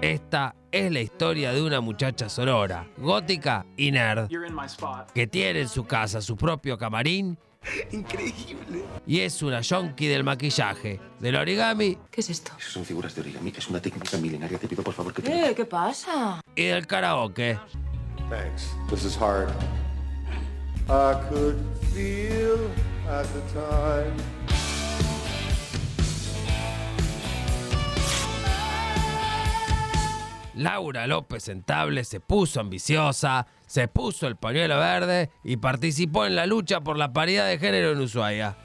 Esta es la historia de una muchacha sonora, gótica y nerd, que tiene en su casa su propio camarín. Increíble. Y es una yonki del maquillaje, del origami. ¿Qué es esto? Son figuras de origami, es una técnica milenaria. Te pido por favor que te... Eh, ¿qué pasa? Y del karaoke. Thanks. This is hard. I could feel at the time. Laura López Sentable se puso ambiciosa, se puso el pañuelo verde y participó en la lucha por la paridad de género en Ushuaia.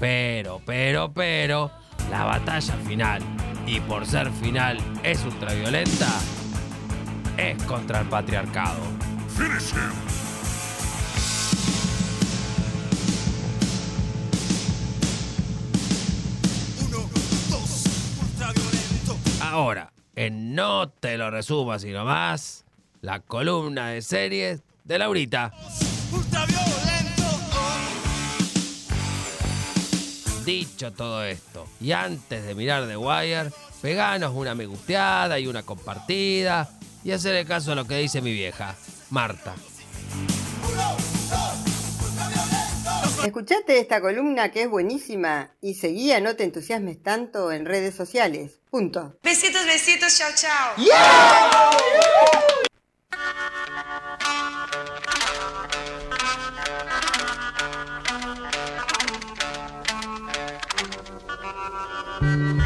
Pero, pero, pero, la batalla final, y por ser final es ultraviolenta, es contra el patriarcado. Ahora, en No te lo resumo sino más, la columna de series de Laurita. Dicho todo esto, y antes de mirar The Wire, peganos una me gusteada y una compartida, y hacer el caso a lo que dice mi vieja, Marta. Escuchate esta columna que es buenísima y seguía No te entusiasmes tanto en redes sociales. Punto. Besitos, besitos, chao, chao. Você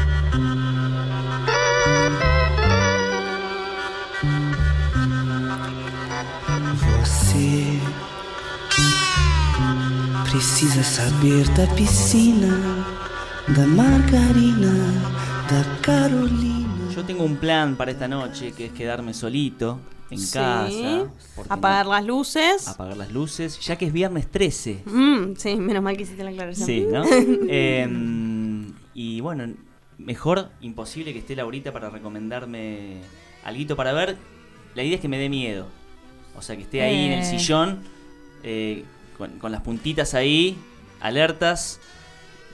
precisa saber da piscina, da margarina, da Carolina. Yo tengo un plan para esta noche que es quedarme solito en Sí. casa. Apagar no- las luces. apagar las luces, ya que es viernes 13. Mm, sí, menos mal que hiciste la aclaración. Sí, ¿no? Em, y bueno, mejor imposible que esté Laurita para recomendarme algo para ver. La idea es que me dé miedo. O sea, que esté ahí en el Eh. sillón, eh, con, con las puntitas ahí, alertas.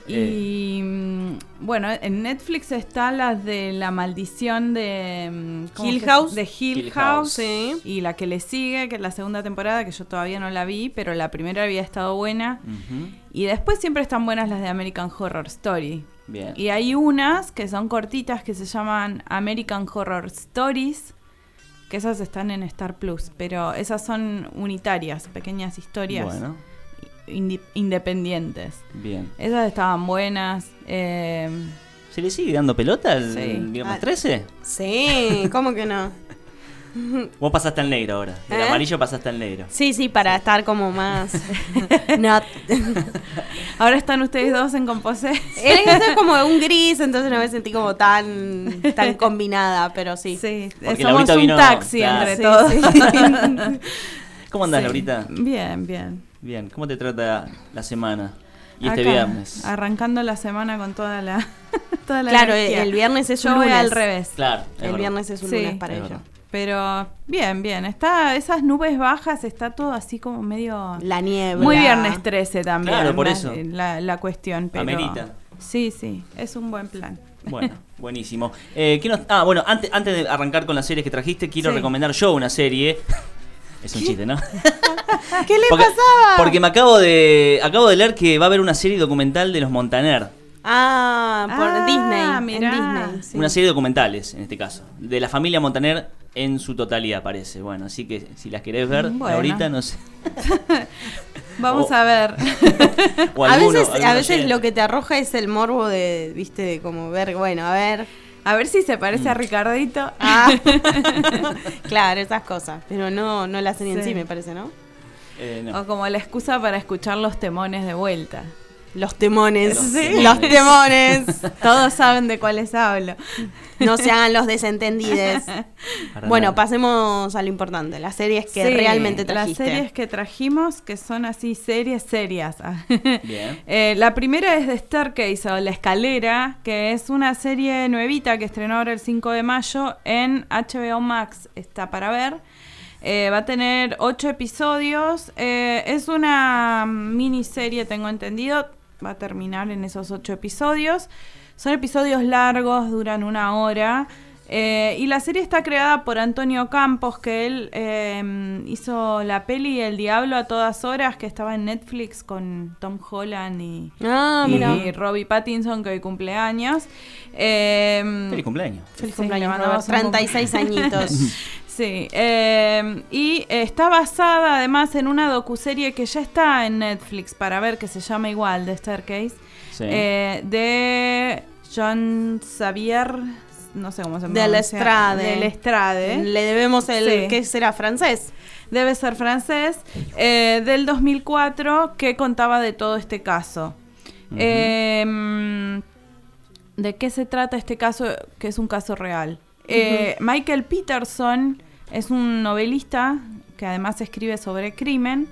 Y mm, bueno, en Netflix está las de la maldición de mm, ¿cómo Hill se- House. de Hill, Hill House, Sí. y la que le sigue, que es la segunda temporada, que yo todavía no la vi, pero la primera había estado buena. Y después siempre están buenas las de American Horror Story. bien. Y hay unas que son cortitas que se llaman American Horror Stories, que esas están en Star Plus, pero esas son unitarias, pequeñas historias Bueno, indi- independientes. bien. Esas estaban buenas. eh, ¿Se le sigue dando pelota el Sí. viernes Ah. 13? Sí, ¿cómo que no? Vos pasaste al negro ahora. Del ¿Eh? amarillo pasaste al negro. Sí, sí, para estar como más. ahora están ustedes dos en Composé. Ser como un gris, entonces no me sentí como tan, tan combinada, pero sí. Sí, Porque somos un vino- taxi claro. entre Sí, todos. sí. ¿Cómo andás, Sí. Laurita? Bien, bien. Bien, ¿cómo te trata la semana? Y este Acá, viernes. Arrancando la semana con toda la. toda la Claro, energía. el viernes es Yo un voy lunes. al revés. Claro. El verdad. viernes es un Sí. lunes para Es ello. verdad. Pero bien, bien. Está esas nubes bajas, está todo así como medio. La niebla. Muy viernes 13 también. Claro, por la- eso. La, la cuestión. Pero, Amerita. Sí, sí. Es un buen plan. Bueno, buenísimo. Eh, ¿qué nos- Ah, bueno, antes, antes de arrancar con las series que trajiste, quiero Sí. recomendar yo una serie. Es un chiste, ¿no? ¿Qué le Porque, pasaba? porque me acabo de acabo de leer que va a haber una serie documental de los Montaner. Ah, por Ah, Disney. mirá. En Disney. sí. Una serie de documentales, en este caso. De la familia Montaner en su totalidad, parece. Bueno, así que si las querés ver, Bueno. ahorita no sé. Vamos O- a ver. O a veces, a lo que te arroja es el morbo de, viste, de como ver, bueno, a ver. A ver si se parece Mm. a Ricardito. Ah. claro, esas cosas. Pero no, no la serie en Sí. sí, me parece, ¿no? Eh, no. O como la excusa para escuchar los temones de vuelta. Los temones. Los Sí. temones. Los temones. Todos saben de cuáles hablo. No se hagan los desentendides. Para Bueno, nada. pasemos a lo importante. Las series que Sí, realmente Las trajiste. series que trajimos, que son así series serias. Bien. Eh, la primera es de Staircase o La Escalera, que es una serie nuevita que estrenó ahora el 5 de mayo en HBO Max. Está para ver. Eh, va a tener ocho episodios. Eh, es una miniserie, tengo entendido. Va a terminar en esos ocho episodios. Son episodios largos, duran una hora. Eh, y la serie está creada por Antonio Campos, que él eh, hizo la peli El Diablo a todas horas, que estaba en Netflix con Tom Holland y, Ah, y. Robbie Pattinson, que hoy cumple años. Eh, Feliz cumpleaños. Feliz Sí, cumpleaños, le mandamos Robert, un 36 añitos. Sí, eh, y está basada además en una docuserie que ya está en Netflix para ver, que se llama igual, The Staircase, Sí. eh, de Jean Xavier, no sé cómo se llama. Del Estrade. Del Estrade. Le debemos el Sí. que será francés. Debe ser francés, eh, del 2004, que contaba de todo este caso. Eh, ¿De qué se trata este caso? Que es un caso real. Eh, Michael Peterson es un novelista que además escribe sobre crimen.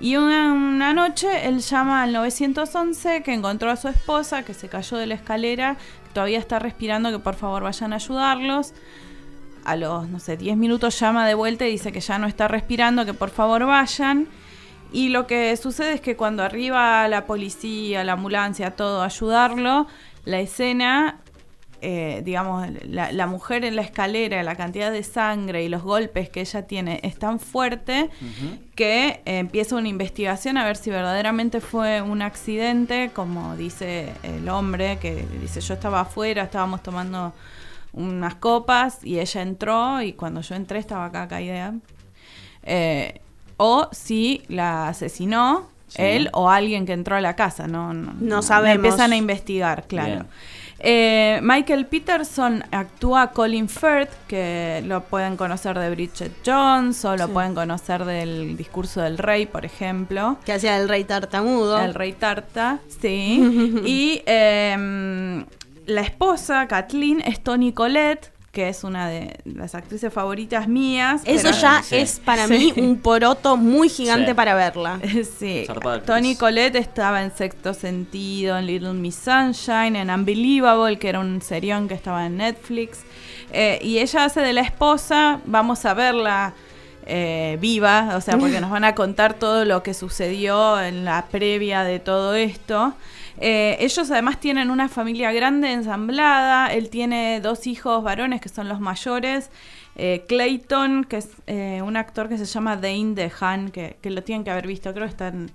Y una, una noche él llama al 911 que encontró a su esposa que se cayó de la escalera, que todavía está respirando, que por favor vayan a ayudarlos. A los, no sé, 10 minutos llama de vuelta y dice que ya no está respirando, que por favor vayan. Y lo que sucede es que cuando arriba la policía, la ambulancia, todo a ayudarlo, la escena, eh, digamos, la, la mujer en la escalera, la cantidad de sangre y los golpes que ella tiene es tan fuerte que eh, empieza una investigación a ver si verdaderamente fue un accidente, como dice el hombre, que dice yo estaba afuera, estábamos tomando unas copas y ella entró y cuando yo entré estaba acá caída. Eh, o si la asesinó Sí. él o alguien que entró a la casa, no, no, No sabemos. Empiezan a investigar, claro. Bien. Eh, Michael Peterson actúa Colin Firth, que lo pueden conocer de Bridget Jones o lo Sí. pueden conocer del discurso del rey, por ejemplo. Que hacía el rey tartamudo. El rey Tarta, sí. y em, la esposa, Kathleen, es Toni Collette, que es una de las actrices favoritas mías. Eso pero- ya Sí. es para Sí. mí un poroto muy gigante Sí. para verla. Sí. Toni Collette estaba en Sexto Sentido, en Little Miss Sunshine, en Unbelievable, que era un serión que estaba en Netflix. Eh, y ella hace de la esposa, vamos a verla eh, viva, o sea, porque nos van a contar todo lo que sucedió en la previa de todo esto. Eh, ellos además tienen una familia grande, ensamblada. Él tiene dos hijos varones que son los mayores. Eh, Clayton, que es eh, un actor que se llama Dane DeHaan, que, que lo tienen que haber visto, creo que están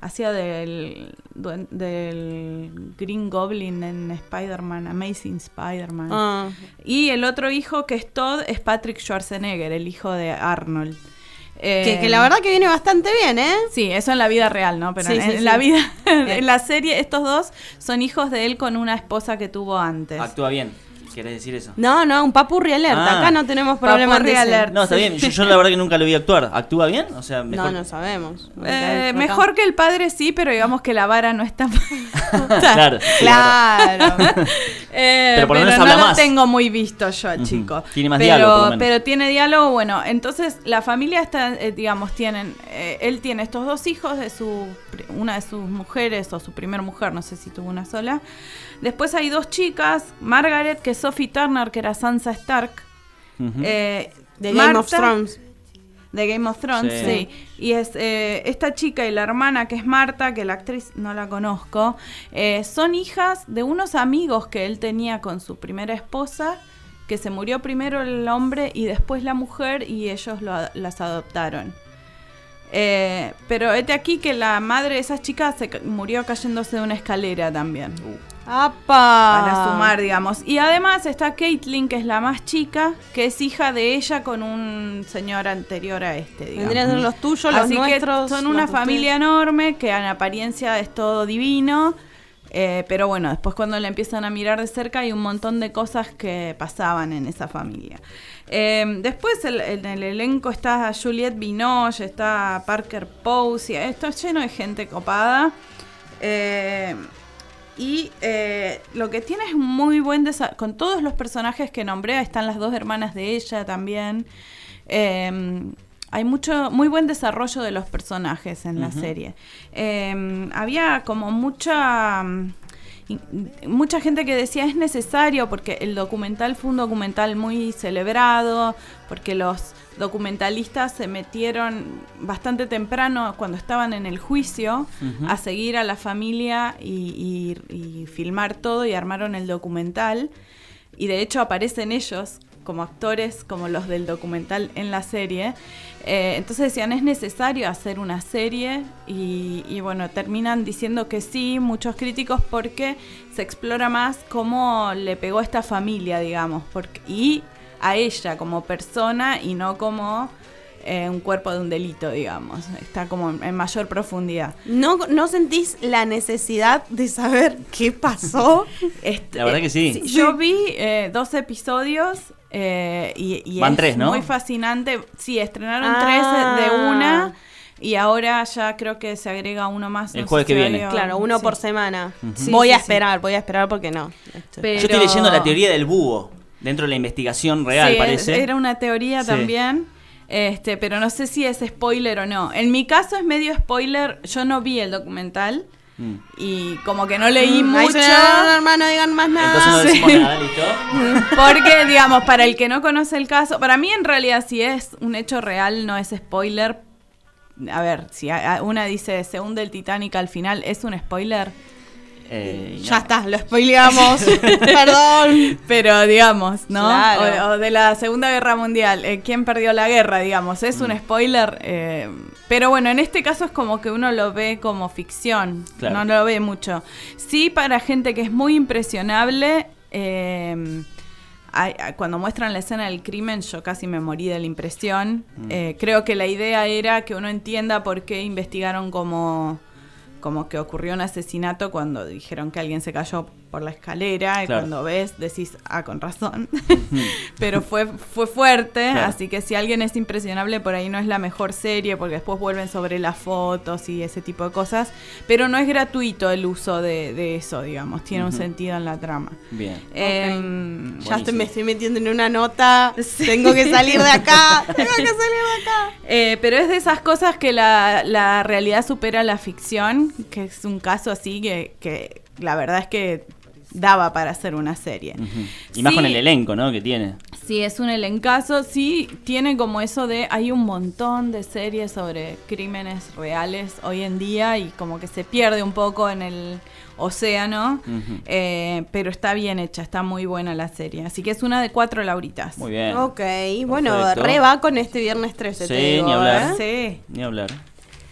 hacía del, del Green Goblin en Spider-Man, Amazing Spider-Man. Ah. Y el otro hijo que es Todd es Patrick Schwarzenegger, el hijo de Arnold. Que, Eh, que la verdad que viene bastante bien, ¿eh? Sí, eso en la vida real, ¿no? Pero Sí, en, sí, en sí. la vida, en la serie, estos dos son hijos de él con una esposa que tuvo antes. Actúa bien. ¿Querés decir eso? No, no, un papurri alerta. Ah. Acá no tenemos problemas Papurri de ese. alert. No, está bien. Yo, yo la verdad que nunca lo vi actuar. ¿Actúa bien? O sea, mejor. No, no sabemos. Eh, mejor que el padre sí, pero digamos que la vara no está Claro. Claro. Eh, Pero por lo menos no habla lo más. tengo muy visto yo, chico. Tiene más pero, diálogo, por lo menos. Pero tiene diálogo, bueno. Entonces, la familia está, eh, digamos, tienen. eh, él tiene estos dos hijos de su. Una de sus mujeres, o su primer mujer, no sé si tuvo una sola. Después hay dos chicas: Margaret, que es Sophie Turner, que era Sansa Stark. Eh, De Game of Thrones. de Game of Thrones, Sí. sí. Y es eh, esta chica y la hermana, que es Marta, que la actriz no la conozco, eh, son hijas de unos amigos que él tenía con su primera esposa, que se murió primero el hombre y después la mujer, y ellos lo las adoptaron. Eh, pero este aquí que la madre de esas chicas se murió cayéndose de una escalera también. ¡Apa! Para sumar, digamos. Y además está Caitlyn, que es la más chica, que es hija de ella con un señor anterior a este, digamos. Vendrían a ser los tuyos, los Así nuestros. que son una ustedes. familia enorme que en apariencia es todo divino. eh, pero bueno, después cuando la empiezan a mirar de cerca hay un montón de cosas que pasaban en esa familia. Eh, después el- en el elenco está Juliette Binoche, está Parker Posey, esto es lleno de gente copada. Eh, y eh, lo que tiene es muy buen desarrollo. Con todos los personajes que nombré, están las dos hermanas de ella también. Eh, hay mucho, muy buen desarrollo de los personajes en la serie. Eh, había como mucha mucha gente que decía es necesario porque el documental fue un documental muy celebrado, porque los documentalistas se metieron bastante temprano cuando estaban en el juicio a seguir a la familia y, y- y filmar todo y armaron el documental. Y de hecho aparecen ellos como actores, como los del documental en la serie. Eh, entonces decían, es necesario hacer una serie y, y bueno, terminan diciendo que sí, muchos críticos, porque se explora más cómo le pegó a esta familia, digamos, porque, y a ella como persona y no como eh, un cuerpo de un delito, digamos. Está como en, mayor profundidad. ¿No, ¿No sentís la necesidad de saber qué pasó? Este, La verdad que sí. Yo vi eh, dos episodios eh, y, y Van es tres, ¿no? muy fascinante. Sí, estrenaron Ah. tres de una y ahora ya creo que se agrega uno más. El no jueves sé que si viene. Claro, uno sí. por semana. Sí, voy sí, a sí. esperar, voy a esperar porque no. Pero- Yo estoy leyendo la teoría del búho dentro de la investigación real, Sí, parece. Era una teoría Sí. también. Este, pero no sé si es spoiler o no. En mi caso es medio spoiler. Yo no vi el documental Mm. y como que no leí Mm, mucho. no, hermano, no digan más nada. Entonces no Sí. decimos nada, ¿listo? Porque, digamos, para el que no conoce el caso, para mí en realidad si es un hecho real, no es spoiler. A ver, si una dice se hunde el Titanic al final, ¿es un spoiler? Eh, Ya está, lo spoileamos. Perdón. Pero, digamos, ¿no? Claro. O, o de la Segunda Guerra Mundial, eh, ¿quién perdió la guerra, digamos? ¿Es Mm. un spoiler? Eh, pero bueno, en este caso es como que uno lo ve como ficción, Claro. no lo ve mucho. Sí, para gente que es muy impresionable, eh, cuando muestran la escena del crimen, yo casi me morí de la impresión. Mm. Creo que la idea era que uno entienda por qué investigaron como, como que ocurrió un asesinato cuando dijeron que alguien se cayó por la escalera y Claro. cuando ves decís, ah, con razón. Pero fue, fue fuerte, Claro. así que si alguien es impresionable, por ahí no es la mejor serie, porque después vuelven sobre las fotos y ese tipo de cosas. Pero no es gratuito el uso de, de eso, digamos, tiene un sentido en la trama. Bien. Em, Ya estoy, me estoy metiendo en una nota. Tengo que salir de acá. Tengo que salir de acá. Eh, pero es de esas cosas que la, la realidad supera la ficción, que es un caso así que, que la verdad es que daba para hacer una serie. Y más con el elenco, ¿no? Que tiene. Sí, es un elencazo, sí tiene como eso de, hay un montón de series sobre crímenes reales hoy en día y como que se pierde un poco en el océano, eh, pero está bien hecha, está muy buena la serie, así que es una de cuatro lauritas. Muy bien. Ok, bueno, re va con este viernes 13. te Sí, digo, ni hablar. ¿eh? Sí. Ni hablar.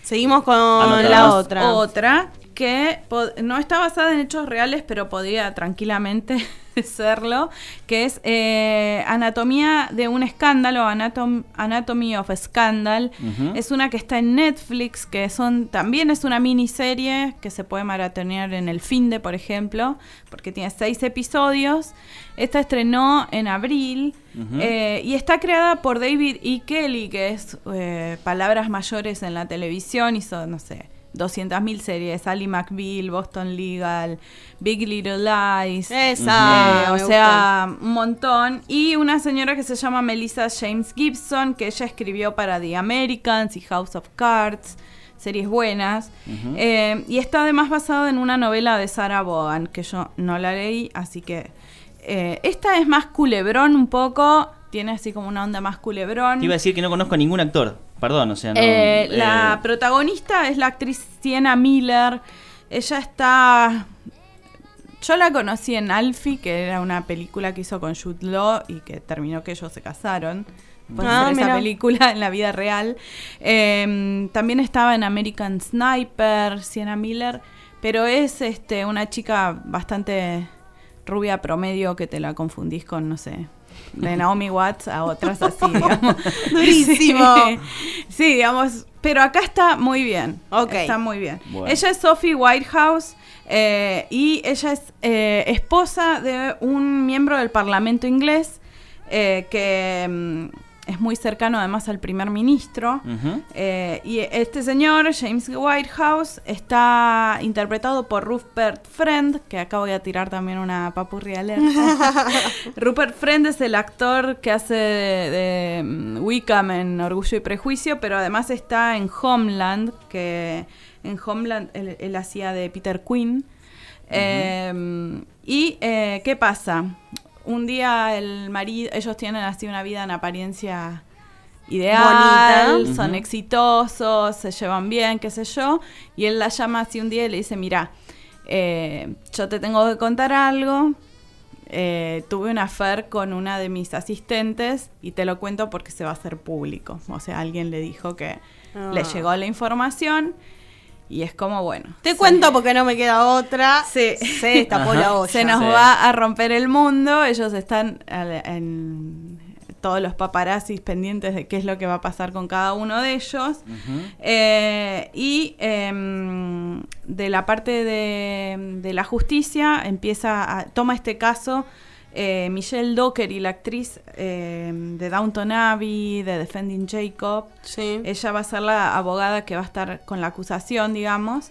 Seguimos con Anotamos. la otra. Otra que no está basada en hechos reales, pero podría tranquilamente serlo, que es eh, Anatomía de un escándalo, Anatom- Anatomy of a Scandal. Es una que está en Netflix, que son también es una miniserie que se puede maratonear en el fin de, por ejemplo, porque tiene seis episodios. Esta estrenó en abril. Eh, y está creada por David E. Kelly, que es eh, palabras mayores en la televisión, hizo, no sé, 200.000 series, Ali McBeal, Boston Legal, Big Little Lies. Esa, eh, o sea, un montón. Y una señora que se llama Melissa James Gibson, que ella escribió para The Americans y House of Cards, series buenas. Eh, y está además basado en una novela de Sarah Vaughan, que yo no la leí, así que... eh, esta es más culebrón un poco, tiene así como una onda más culebrón. Te iba a decir que no conozco a ningún actor. Perdón, o sea, no. Eh, eh, la protagonista es la actriz Sienna Miller. Ella está. Yo la conocí en Alfie, que era una película que hizo con Jude Law y que terminó que ellos se casaron. Después de Ah, esa mira. película en la vida real. Eh, también estaba en American Sniper, Sienna Miller. Pero es este una chica bastante rubia promedio que te la confundís con, no sé, de Naomi Watts a otras así, digamos. Durísimo. Sí, Sí, digamos, pero acá está muy bien. Ok. Está muy bien. Bueno. Ella es Sophie Whitehouse eh, y ella es eh, esposa de un miembro del Parlamento inglés eh, que mm, es muy cercano además al primer ministro. Eh, y este señor, James Whitehouse, está interpretado por Rupert Friend, que acá voy a tirar también una papurria alerta. Rupert Friend es el actor que hace de, de, mm, Wickham en Orgullo y Prejuicio, pero además está en Homeland, que en Homeland él, él hacía de Peter Quinn. Eh, y eh, ¿qué pasa? Un día el marido, ellos tienen así una vida en apariencia ideal, Bonita. son exitosos, se llevan bien, qué sé yo, y él la llama así un día y le dice, mira, eh, yo te tengo que contar algo, eh, tuve una affair con una de mis asistentes y te lo cuento porque se va a hacer público. O sea, alguien le dijo que Ah. le llegó la información y es como, bueno. Te se- cuento porque no me queda otra. Sí. Se destapó Ajá. la olla. Se nos Sí. va a romper el mundo. Ellos están en todos los paparazzis pendientes de qué es lo que va a pasar con cada uno de ellos. Eh, y em, de la parte de, de la justicia empieza a, toma este caso eh, Michelle Docker y la actriz eh, de Downton Abbey, de Defending Jacob. Sí. Ella va a ser la abogada que va a estar con la acusación, digamos.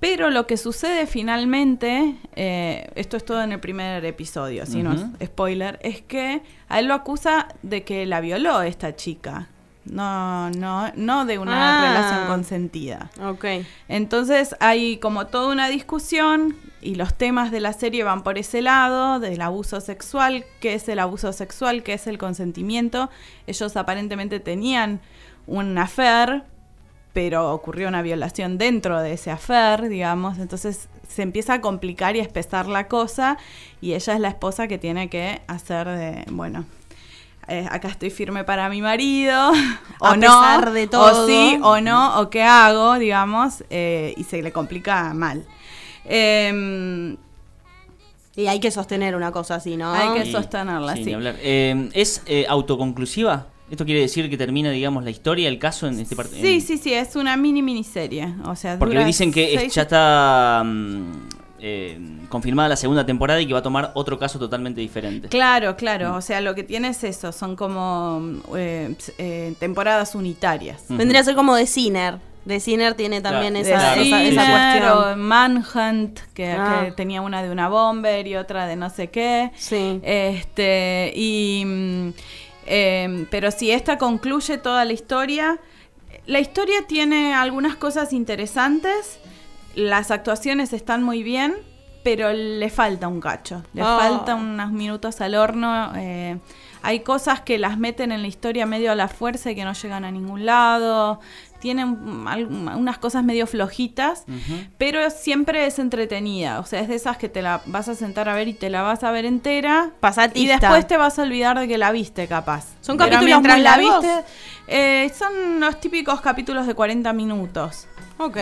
Pero lo que sucede finalmente, eh, esto es todo en el primer episodio, si no es spoiler, es que a él lo acusa de que la violó esta chica. No, no, no de una Ah. relación consentida. Ok. Entonces hay como toda una discusión y los temas de la serie van por ese lado, del abuso sexual, qué es el abuso sexual, qué es el consentimiento. Ellos aparentemente tenían un affair, pero ocurrió una violación dentro de ese affair, digamos, entonces se empieza a complicar y a espesar la cosa y ella es la esposa que tiene que hacer de, bueno, eh, acá estoy firme para mi marido, o A no, pesar de todo. o sí, o no, o qué hago, digamos, eh, y se le complica mal. Em, Y hay que sostener una cosa así, ¿no? Hay que sostenerla, sí. Eh, ¿Es eh, autoconclusiva? ¿Esto quiere decir que termina, digamos, la historia, el caso en este parte? sí, sí, sí, es una mini miniserie, o sea, Porque dura le dicen que seis- ya está mm, eh, confirmada la segunda temporada y que va a tomar otro caso totalmente diferente. Claro, claro, o sea, lo que tiene es eso, son como eh, eh, temporadas unitarias. Vendría a ser como de Sinner. De Sinner tiene también Claro. esa, Claro, esa, esa sí. O. Manhunt, que, Ah. que tenía una de una bomber y otra de no sé qué. Sí. Este, y. mm, em, pero si esta concluye toda la historia. La historia tiene algunas cosas interesantes. Las actuaciones están muy bien, pero le falta un cacho. Le Ah. falta unos minutos al horno. eh, hay cosas que las meten en la historia medio a la fuerza y que no llegan a ningún lado. Tienen unas cosas medio flojitas, pero siempre es entretenida. O sea, es de esas que te la vas a sentar a ver y te la vas a ver entera. Pasatista. Y después te vas a olvidar de que la viste, capaz. ¿Son Pero capítulos muy la viste, eh, son los típicos capítulos de 40 minutos. Ok.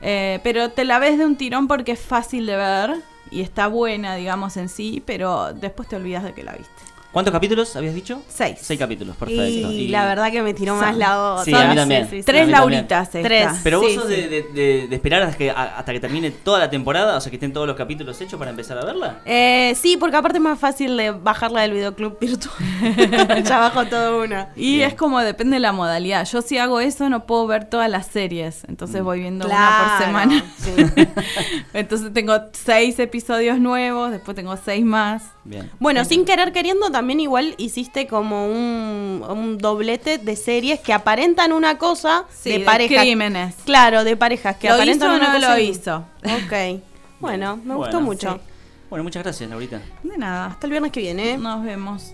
Eh, pero te la ves de un tirón porque es fácil de ver y está buena, digamos, en sí, pero después te olvidas de que la viste. ¿Cuántos capítulos habías dicho? Seis. Seis capítulos, perfecto. Y, la verdad que me tiró más Son- la otra. Sí, a mí también. Sí, sí, sí. Tres a mí también. lauritas. Tres. Pero vos Sí, sos sí. de, de- de- de esperar hasta que, a- hasta que termine toda la temporada, o sea, que estén todos los capítulos hechos para empezar a verla. Eh, sí, porque aparte es más fácil de bajarla del videoclub virtual. ya bajo todo una. Y Bien. es como depende de la modalidad. Yo si hago eso no puedo ver todas las series, entonces voy viendo una por semana. sí. entonces tengo seis episodios nuevos, después tengo seis más. Bien. Bueno, sin querer queriendo, también igual hiciste como un, un doblete de series que aparentan una cosa Sí, de de parejas. crímenes. Claro, de parejas que ¿Lo aparentan hizo o una no cosa lo hizo? Ok. Bueno, me gustó mucho. sí. Bueno, muchas gracias, Laurita. De nada. Hasta el viernes que viene. Nos vemos.